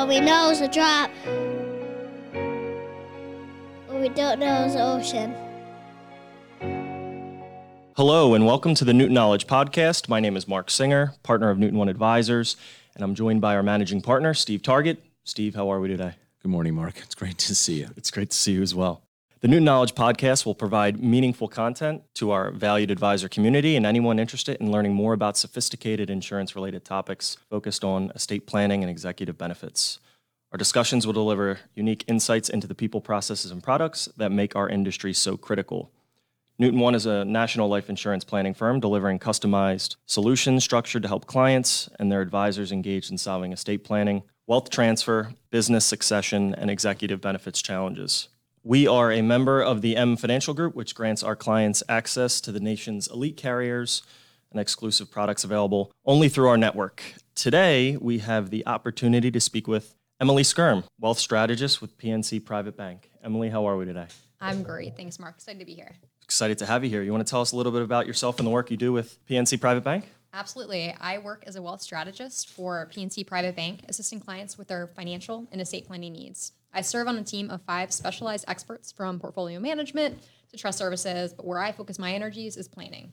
What we know is a drop. What we don't know is the ocean. Hello, and welcome to the Newton Knowledge Podcast. My name is Mark Singer, partner of Newton One Advisors, and I'm joined by our managing partner, Steve Target. Steve, how are we today? Good morning, Mark. It's great to see you. It's great to see you as well. The Newton Knowledge Podcast will provide meaningful content to our valued advisor community and anyone interested in learning more about sophisticated insurance related topics focused on estate planning and executive benefits. Our discussions will deliver unique insights into the people, processes, and products that make our industry so critical. Newton One is a national life insurance planning firm delivering customized solutions structured to help clients and their advisors engaged in solving estate planning, wealth transfer, business succession, and executive benefits challenges. We are a member of the M Financial Group, which grants our clients access to the nation's elite carriers and exclusive products available only through our network. Today, we have the opportunity to speak with Emily Skyrm, wealth strategist with PNC Private Bank. Emily, how are we today? I'm great. Thanks, Mark. Excited to be here. Excited to have you here. You want to tell us a little bit about yourself and the work you do with PNC Private Bank? Absolutely. I work as a wealth strategist for PNC Private Bank, assisting clients with their financial and estate planning needs. I serve on a team of five specialized experts from portfolio management to trust services, but where I focus my energies is planning.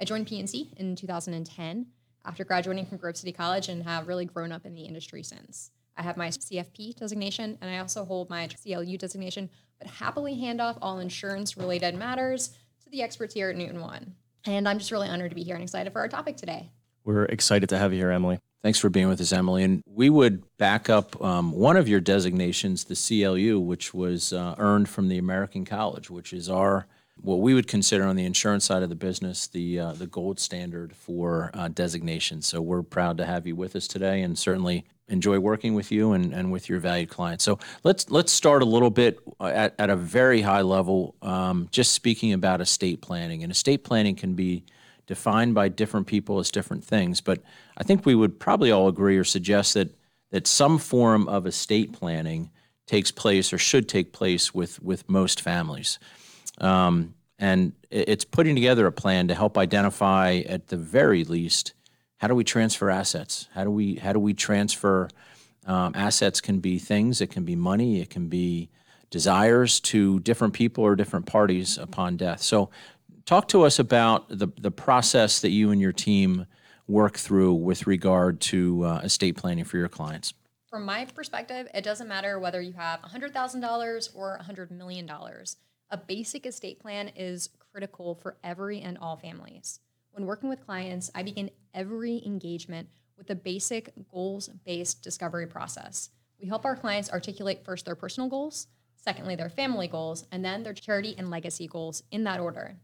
I joined PNC in 2010 after graduating from Grove City College and have really grown up in the industry since. I have my CFP designation and I also hold my CLU designation, but happily hand off all insurance related matters to the experts here at Newton One. And I'm just really honored to be here and excited for our topic today. We're excited to have you here, Emily. Thanks for being with us, Emily. And we would back up um, one of your designations, the CLU, which was uh, earned from the American College, which is our what we would consider on the insurance side of the business the uh, the gold standard for uh, designation. So we're proud to have you with us today, and certainly enjoy working with you and, and with your valued clients. So let's let's start a little bit at, at a very high level, um, just speaking about estate planning. And estate planning can be defined by different people as different things, but I think we would probably all agree or suggest that that some form of estate planning takes place or should take place with with most families. Um, and it's putting together a plan to help identify, at the very least, how do we transfer assets? How do we how do we transfer um, assets? Can be things. It can be money. It can be desires to different people or different parties upon death. So, talk to us about the the process that you and your team work through with regard to uh, estate planning for your clients. From my perspective, it doesn't matter whether you have $100,000 or $100 million. A basic estate plan is critical for every and all families. When working with clients, I begin every engagement with a basic goals based discovery process. We help our clients articulate first their personal goals, secondly, their family goals, and then their charity and legacy goals in that order.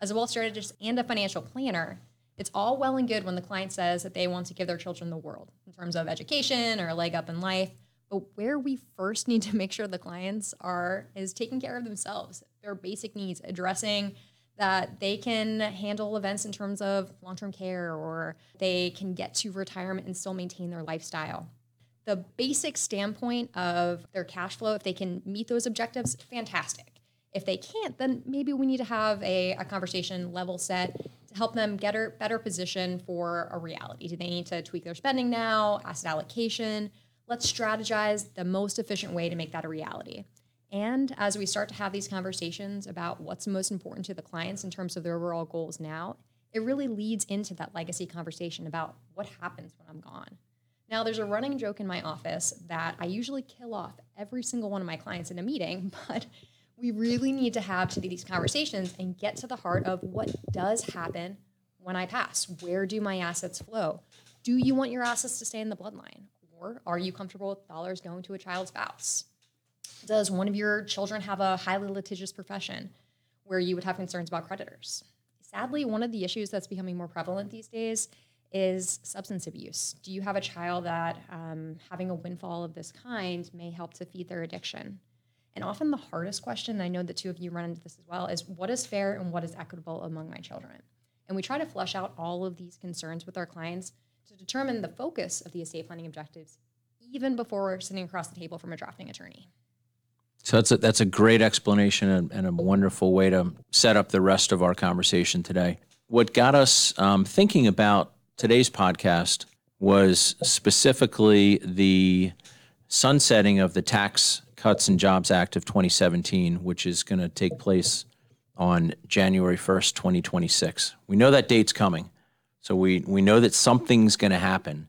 As a wealth strategist and a financial planner, it's all well and good when the client says that they want to give their children the world in terms of education or a leg up in life. But where we first need to make sure the clients are is taking care of themselves, their basic needs, addressing that they can handle events in terms of long term care or they can get to retirement and still maintain their lifestyle. The basic standpoint of their cash flow, if they can meet those objectives, fantastic. If they can't, then maybe we need to have a, a conversation level set to help them get a better position for a reality. Do they need to tweak their spending now, asset allocation? Let's strategize the most efficient way to make that a reality. And as we start to have these conversations about what's most important to the clients in terms of their overall goals now, it really leads into that legacy conversation about what happens when I'm gone. Now, there's a running joke in my office that I usually kill off every single one of my clients in a meeting, but we really need to have to these conversations and get to the heart of what does happen when I pass. Where do my assets flow? Do you want your assets to stay in the bloodline? Or are you comfortable with dollars going to a child's spouse? Does one of your children have a highly litigious profession where you would have concerns about creditors? Sadly, one of the issues that's becoming more prevalent these days is substance abuse. Do you have a child that um, having a windfall of this kind may help to feed their addiction? And often the hardest question, I know the two of you run into this as well, is what is fair and what is equitable among my children? And we try to flush out all of these concerns with our clients to determine the focus of the estate planning objectives even before sitting across the table from a drafting attorney. So that's a, that's a great explanation and, and, a wonderful way to set up the rest of our conversation today. What got us um, thinking about today's podcast was specifically the sunsetting of the Tax Cuts and Jobs Act of 2017, which is going to take place on January 1st, 2026. We know that date's coming. So we, we know that something's going to happen.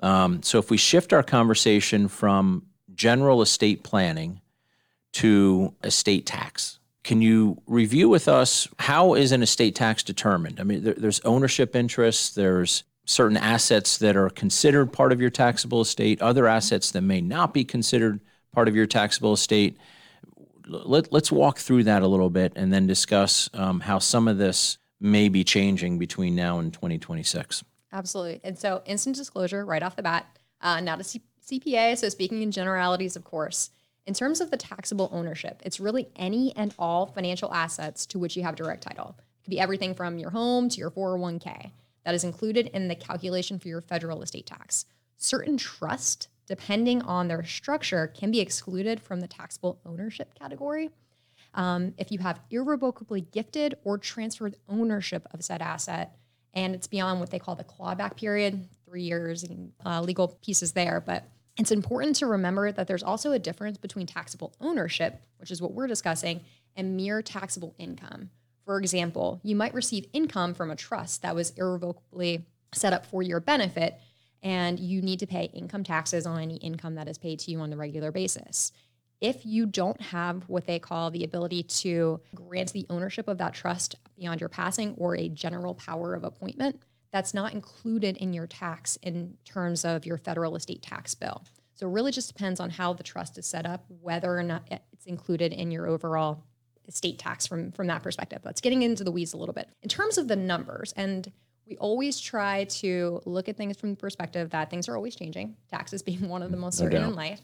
Um, so if we shift our conversation from general estate planning to estate tax, can you review with us how is an estate tax determined? I mean, there, there's ownership interests, there's certain assets that are considered part of your taxable estate, other assets that may not be considered part of your taxable estate. Let, us walk through that a little bit and then discuss um, how some of this may be changing between now and 2026. Absolutely. And so, instant disclosure right off the bat, uh, not a C- CPA, so speaking in generalities, of course. In terms of the taxable ownership, it's really any and all financial assets to which you have direct title. It could be everything from your home to your 401k that is included in the calculation for your federal estate tax. Certain trusts, depending on their structure, can be excluded from the taxable ownership category. Um, if you have irrevocably gifted or transferred ownership of said asset, and it's beyond what they call the clawback period, three years and uh, legal pieces there. But it's important to remember that there's also a difference between taxable ownership, which is what we're discussing, and mere taxable income. For example, you might receive income from a trust that was irrevocably set up for your benefit, and you need to pay income taxes on any income that is paid to you on a regular basis. If you don't have what they call the ability to grant the ownership of that trust beyond your passing or a general power of appointment, that's not included in your tax in terms of your federal estate tax bill. So it really just depends on how the trust is set up, whether or not it's included in your overall estate tax from, from that perspective. That's getting into the weeds a little bit. In terms of the numbers, and we always try to look at things from the perspective that things are always changing, taxes being one of the most certain in life,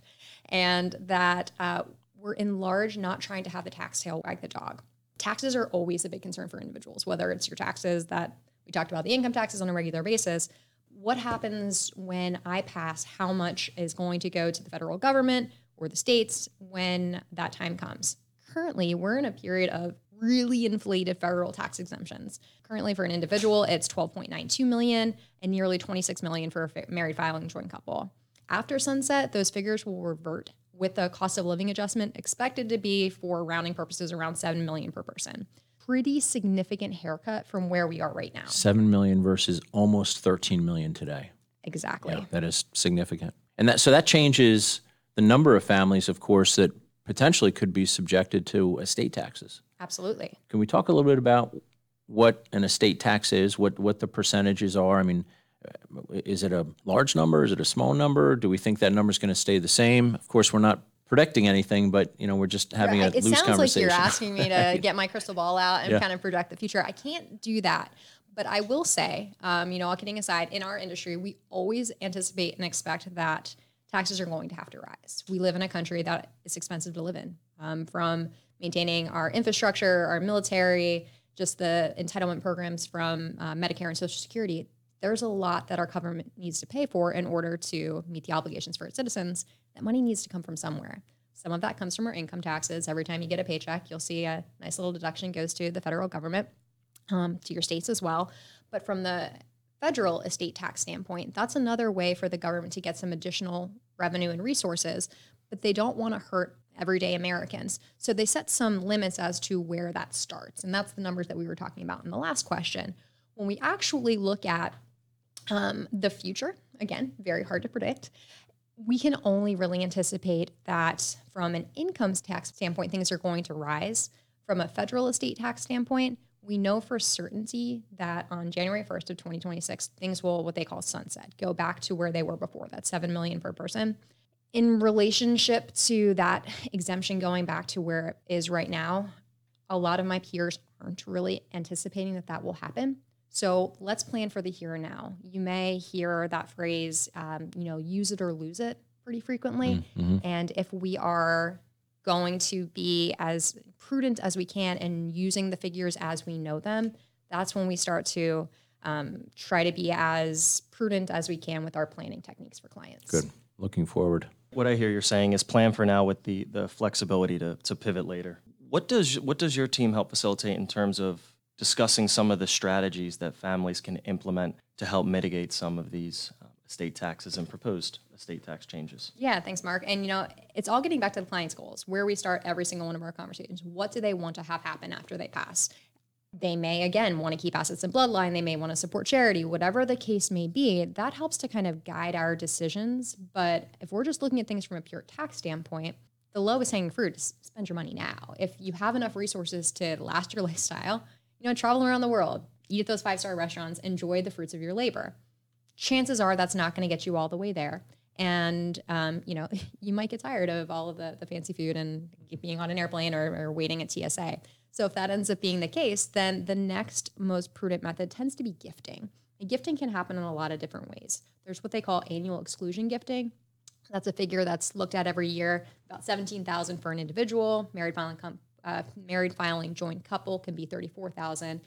and that uh, we're in large not trying to have the tax tail wag the dog. Taxes are always a big concern for individuals, whether it's your taxes that we talked about the income taxes on a regular basis. What happens when I pass? How much is going to go to the federal government or the states when that time comes? Currently, we're in a period of really inflated federal tax exemptions. Currently, for an individual, it's 12.92 million and nearly 26 million for a married filing joint couple. After sunset, those figures will revert with the cost of living adjustment expected to be for rounding purposes around 7 million per person. Pretty significant haircut from where we are right now. 7 million versus almost 13 million today. Exactly. Yeah, that is significant. And that so that changes the number of families of course that potentially could be subjected to estate taxes. Absolutely. Can we talk a little bit about what an estate tax is, what what the percentages are? I mean, is it a large number? Is it a small number? Do we think that number is going to stay the same? Of course, we're not predicting anything, but you know, we're just having right. a it loose sounds like you're asking me to get my crystal ball out and Yeah. kind of project the future. I can't do that. But I will say, um, you know, all kidding aside, in our industry, we always anticipate and expect that taxes are going to have to rise. We live in a country that is expensive to live in, um, from maintaining our infrastructure, our military, just the entitlement programs from uh, Medicare and Social Security. There's a lot that our government needs to pay for in order to meet the obligations for its citizens. That money needs to come from somewhere. Some of that comes from our income taxes. Every time you get a paycheck, you'll see a nice little deduction goes to the federal government, um, to your states as well. But from the federal estate tax standpoint, that's another way for the government to get some additional revenue and resources, but they don't want to hurt everyday Americans. So they set some limits as to where that starts. And that's the numbers that we were talking about in the last question. When we actually look at um, the future, again, very hard to predict. We can only really anticipate that from an income tax standpoint, things are going to rise. From a federal estate tax standpoint, we know for certainty that on January 1st of 2026, things will what they call sunset, go back to where they were before, that 7 million per person. In relationship to that exemption going back to where it is right now, a lot of my peers aren't really anticipating that that will happen. So let's plan for the here and now. You may hear that phrase, um, you know, use it or lose it pretty frequently. And if we are going to be as prudent as we can and using the figures as we know them, that's when we start to um, try to be as prudent as we can with our planning techniques for clients. Good. Looking forward. What I hear you're saying is plan for now with the the flexibility to to pivot later. What does what does your team help facilitate in terms of discussing some of the strategies that families can implement to help mitigate some of these uh, estate taxes and proposed estate tax changes. Yeah, thanks, Mark. And you know, it's all getting back to the client's goals, where we start every single one of our conversations. What do they want to have happen after they pass? They may again want to keep assets in bloodline. They may want to support charity, whatever the case may be. That helps to kind of guide our decisions. But if we're just looking at things from a pure tax standpoint, the lowest hanging fruit is spend your money now. If you have enough resources to last your lifestyle, you know, travel around the world, eat at those five star restaurants, enjoy the fruits of your labor. Chances are that's not going to get you all the way there. And um, you know, you might get tired of all of the, the fancy food and being on an airplane or, or waiting at TSA. So if that ends up being the case, then the next most prudent method tends to be gifting. And gifting can happen in a lot of different ways. There's what they call annual exclusion gifting. That's a figure that's looked at every year, about 17,000 for an individual. Married filing com- uh, married filing joint couple can be 34,000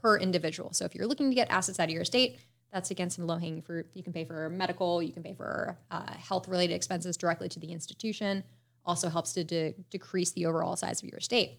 per individual. So if you're looking to get assets out of your estate, that's again some low hanging fruit. You can pay for medical, you can pay for uh, health related expenses directly to the institution. Also helps to de- decrease the overall size of your estate.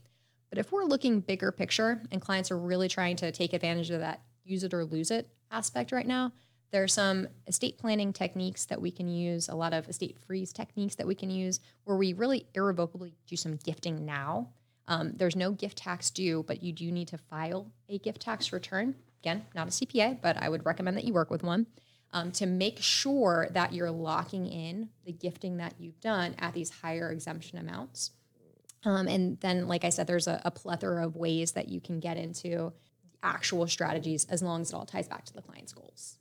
But if we're looking bigger picture and clients are really trying to take advantage of that use it or lose it aspect right now, there are some estate planning techniques that we can use, a lot of estate freeze techniques that we can use where we really irrevocably do some gifting now. Um, there's no gift tax due, but you do need to file a gift tax return. Again, not a CPA, but I would recommend that you work with one um, to make sure that you're locking in the gifting that you've done at these higher exemption amounts. Um, and then, like I said, there's a, a, plethora of ways that you can get into actual strategies as long as it all ties back to the client's goals.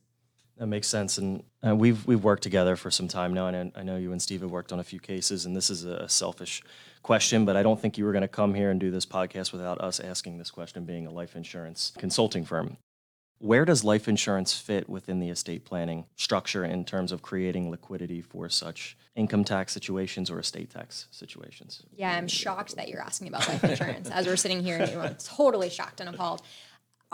That makes sense, and uh, we've we've worked together for some time now, and I know you and Steve have worked on a few cases. And this is a selfish question, but I don't think you were going to come here and do this podcast without us asking this question. Being a life insurance consulting firm, where does life insurance fit within the estate planning structure in terms of creating liquidity for such income tax situations or estate tax situations? Yeah, I'm shocked that you're asking about life insurance. As we're sitting here, I'm totally shocked and appalled.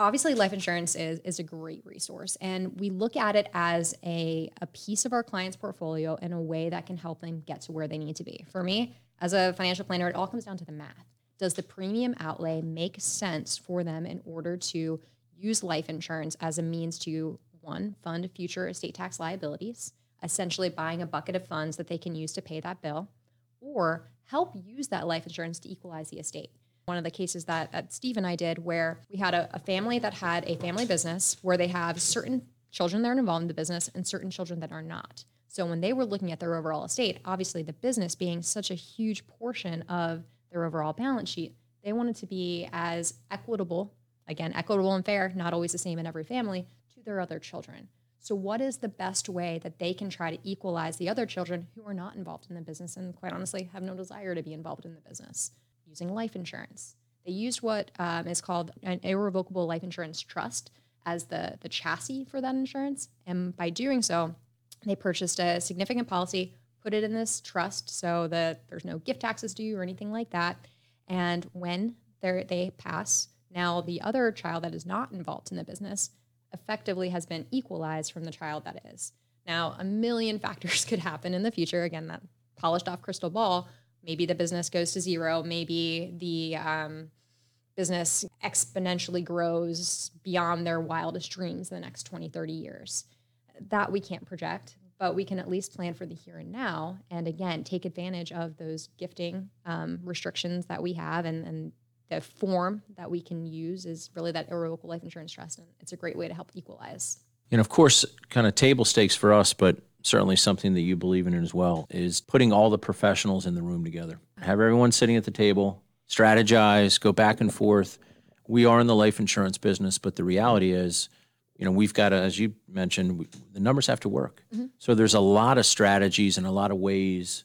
Obviously, life insurance is, is a great resource, and we look at it as a, a piece of our client's portfolio in a way that can help them get to where they need to be. For me, as a financial planner, it all comes down to the math. Does the premium outlay make sense for them in order to use life insurance as a means to one, fund future estate tax liabilities, essentially buying a bucket of funds that they can use to pay that bill, or help use that life insurance to equalize the estate. One of the cases that, that Steve and I did, where we had a, a family that had a family business where they have certain children that are involved in the business and certain children that are not. So when they were looking at their overall estate, obviously the business being such a huge portion of their overall balance sheet, they wanted to be as equitable again, equitable and fair, not always the same in every family, to their other children. So, what is the best way that they can try to equalize the other children who are not involved in the business and, quite honestly, have no desire to be involved in the business? Using life insurance. They used what um, is called an irrevocable life insurance trust as the, the chassis for that insurance. And by doing so, they purchased a significant policy, put it in this trust so that there's no gift taxes due or anything like that. And when they pass, now, the other child that is not involved in the business effectively has been equalized from the child that is. Now, a million factors could happen in the future. Again, that polished off crystal ball. Maybe the business goes to zero. Maybe the um, business exponentially grows beyond their wildest dreams in the next 20, 30 years. That we can't project, but we can at least plan for the here and now. And again, take advantage of those gifting um, restrictions that we have and, and the form that we can use is really that irrevocable life insurance trust, and it's a great way to help equalize. And of course, kind of table stakes for us, but certainly something that you believe in as well is putting all the professionals in the room together. Have everyone sitting at the table, strategize, go back and forth. We are in the life insurance business, but the reality is, you know, we've got to, as you mentioned, we, the numbers have to work. Mm-hmm. So there's a lot of strategies and a lot of ways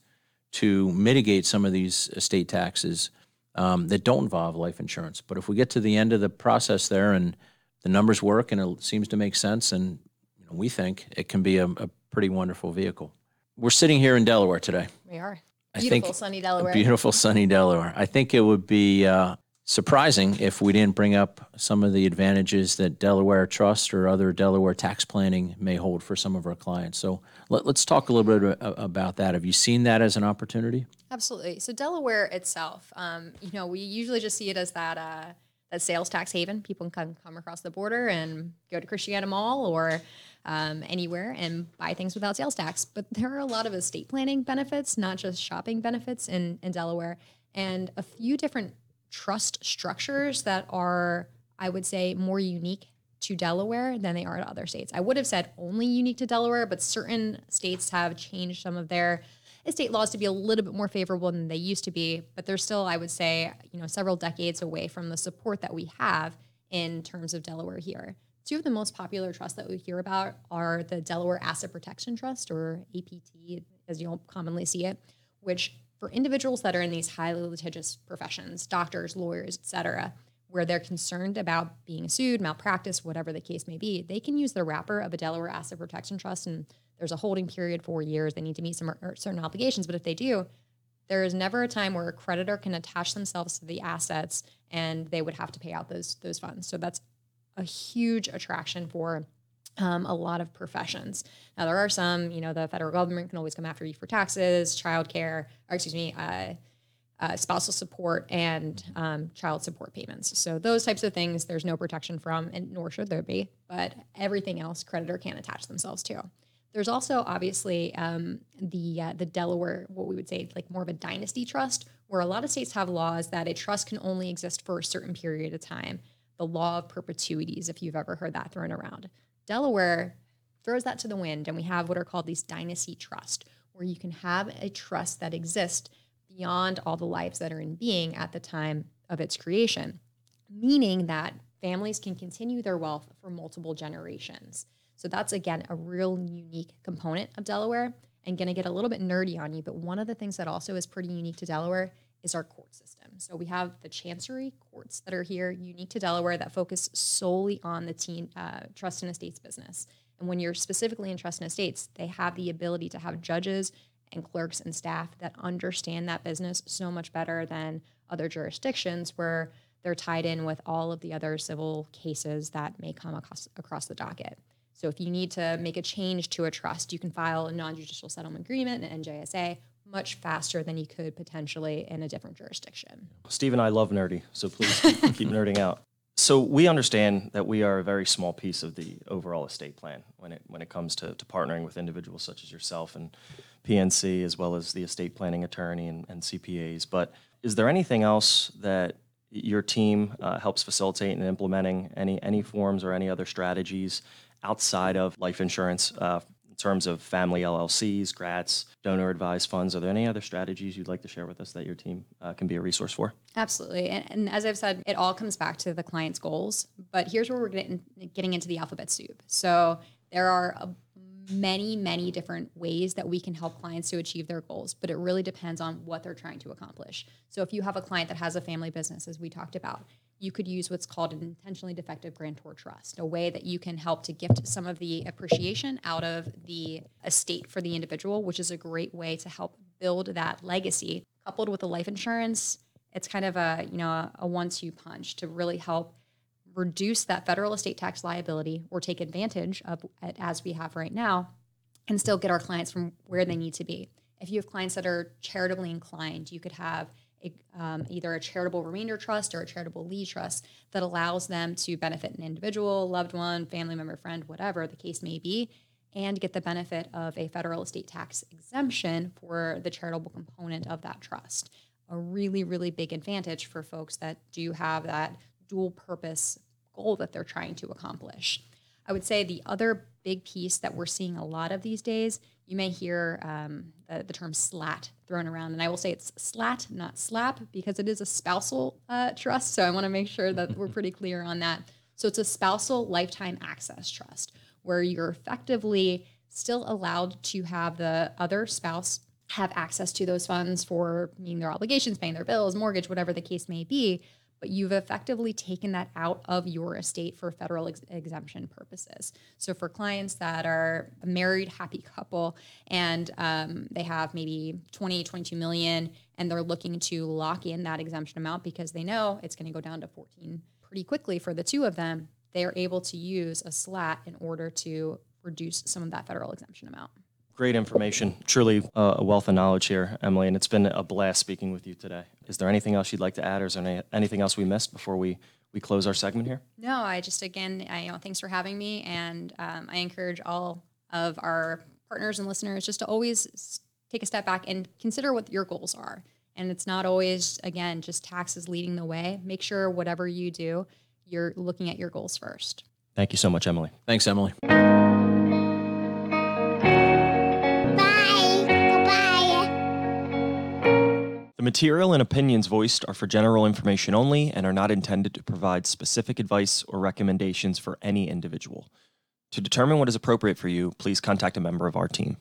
to mitigate some of these estate taxes um, that don't involve life insurance. But if we get to the end of the process there and the numbers work and it seems to make sense, and you know, we think it can be a, a, pretty wonderful vehicle. We're sitting here in Delaware today. We are. Beautiful think, sunny Delaware. Beautiful sunny Delaware. I think it would be uh, surprising if we didn't bring up some of the advantages that Delaware Trust or other Delaware tax planning may hold for some of our clients. So let, us talk a little bit about that. Have you seen that as an opportunity? Absolutely. So Delaware itself, um, you know, we usually just see it as that uh, that sales tax haven. People can come, across the border and go to Christiana Mall or um, anywhere and buy things without sales tax. But there are a lot of estate planning benefits, not just shopping benefits in, in Delaware, and a few different trust structures that are, I would say, more unique to Delaware than they are to other states. I would have said only unique to Delaware, but certain states have changed some of their estate laws to be a little bit more favorable than they used to be, but they're still, I would say, you know, several decades away from the support that we have in terms of Delaware here. Two of the most popular trusts that we hear about are the Delaware Asset Protection Trust, or APT, as you'll commonly see it, which for individuals that are in these highly litigious professions, doctors, lawyers, et cetera, where they're concerned about being sued, malpractice, whatever the case may be, they can use the wrapper of a Delaware Asset Protection Trust and there's a holding period for years. They need to meet some certain obligations, but if they do, there is never a time where a creditor can attach themselves to the assets and they would have to pay out those those funds. So that's a huge attraction for um, a lot of professions. Now there are some, you know, the federal government can always come after you for taxes, childcare, or excuse me, uh, uh, spousal support and um, child support payments. So those types of things, there's no protection from, and nor should there be. But everything else, creditor can attach themselves to. There's also obviously um, the uh, the Delaware, what we would say like more of a dynasty trust, where a lot of states have laws that a trust can only exist for a certain period of time. The law of perpetuities, if you've ever heard that thrown around. Delaware throws that to the wind, and we have what are called these dynasty trust, where you can have a trust that exists beyond all the lives that are in being at the time of its creation, meaning that families can continue their wealth for multiple generations. So that's again a real unique component of Delaware and going to get a little bit nerdy on you, but one of the things that also is pretty unique to Delaware is our court system. So we have the chancery courts that are here, unique to Delaware, that focus solely on the teen, uh, trust and estates business. And when you're specifically in trust and estates, they have the ability to have judges and clerks and staff that understand that business so much better than other jurisdictions where they're tied in with all of the other civil cases that may come across, across the docket. So if you need to make a change to a trust, you can file a non-judicial settlement agreement, an NJSA, much faster than you could potentially in a different jurisdiction. Steve and I love nerdy, so please keep, keep nerding out. So we understand that we are a very small piece of the overall estate plan when it when it comes to, to partnering with individuals such as yourself and PNC, as well as the estate planning attorney and, and CPAs. But is there anything else that your team uh, helps facilitate in implementing any any forms or any other strategies outside of life insurance uh, in terms of family LLCs, GRATs, donor advised funds? Are there any other strategies you'd like to share with us that your team uh, can be a resource for? Absolutely. And, and, as I've said, it all comes back to the client's goals. But here's where we're getting, getting into the alphabet soup. So there are a, many, many different ways that we can help clients to achieve their goals, but it really depends on what they're trying to accomplish. So if you have a client that has a family business, as we talked about, you could use what's called an intentionally defective grantor trust, a way that you can help to gift some of the appreciation out of the estate for the individual, which is a great way to help build that legacy. Coupled with the life insurance, it's kind of a you know a, a one-two punch to really help reduce that federal estate tax liability or take advantage of it as we have right now, and still get our clients from where they need to be. If you have clients that are charitably inclined, you could have um, either a charitable remainder trust or a charitable lead trust that allows them to benefit an individual, loved one, family member, friend, whatever the case may be, and get the benefit of a federal estate tax exemption for the charitable component of that trust. A really, really big advantage for folks that do have that dual purpose goal that they're trying to accomplish. I would say the other big piece that we're seeing a lot of these days you may hear um, the, the, term SLAT thrown around, and I will say it's SLAT, not SLAP, because it is a spousal uh, trust. So I want to make sure that we're pretty clear on that. So it's a spousal lifetime access trust where you're effectively still allowed to have the other spouse have access to those funds for meeting their obligations, paying their bills, mortgage, whatever the case may be, but you've effectively taken that out of your estate for federal ex- exemption purposes. So, for clients that are a married, happy couple and um, they have maybe 20, 22 million, and they're looking to lock in that exemption amount because they know it's going to go down to 14 pretty quickly for the two of them, they are able to use a SLAT in order to reduce some of that federal exemption amount. Great information. Truly uh, a wealth of knowledge here, Emily, and it's been a blast speaking with you today. Is there anything else you'd like to add, or is there any, anything else we missed before we, we close our segment here? No, I just again, I you know, thanks for having me, and um, I encourage all of our partners and listeners just to always s- take a step back and consider what your goals are. And it's not always again just taxes leading the way. Make sure whatever you do, you're looking at your goals first. Thank you so much, Emily. Thanks, Emily. Material and opinions voiced are for general information only and are not intended to provide specific advice or recommendations for any individual. To determine what is appropriate for you, please contact a member of our team.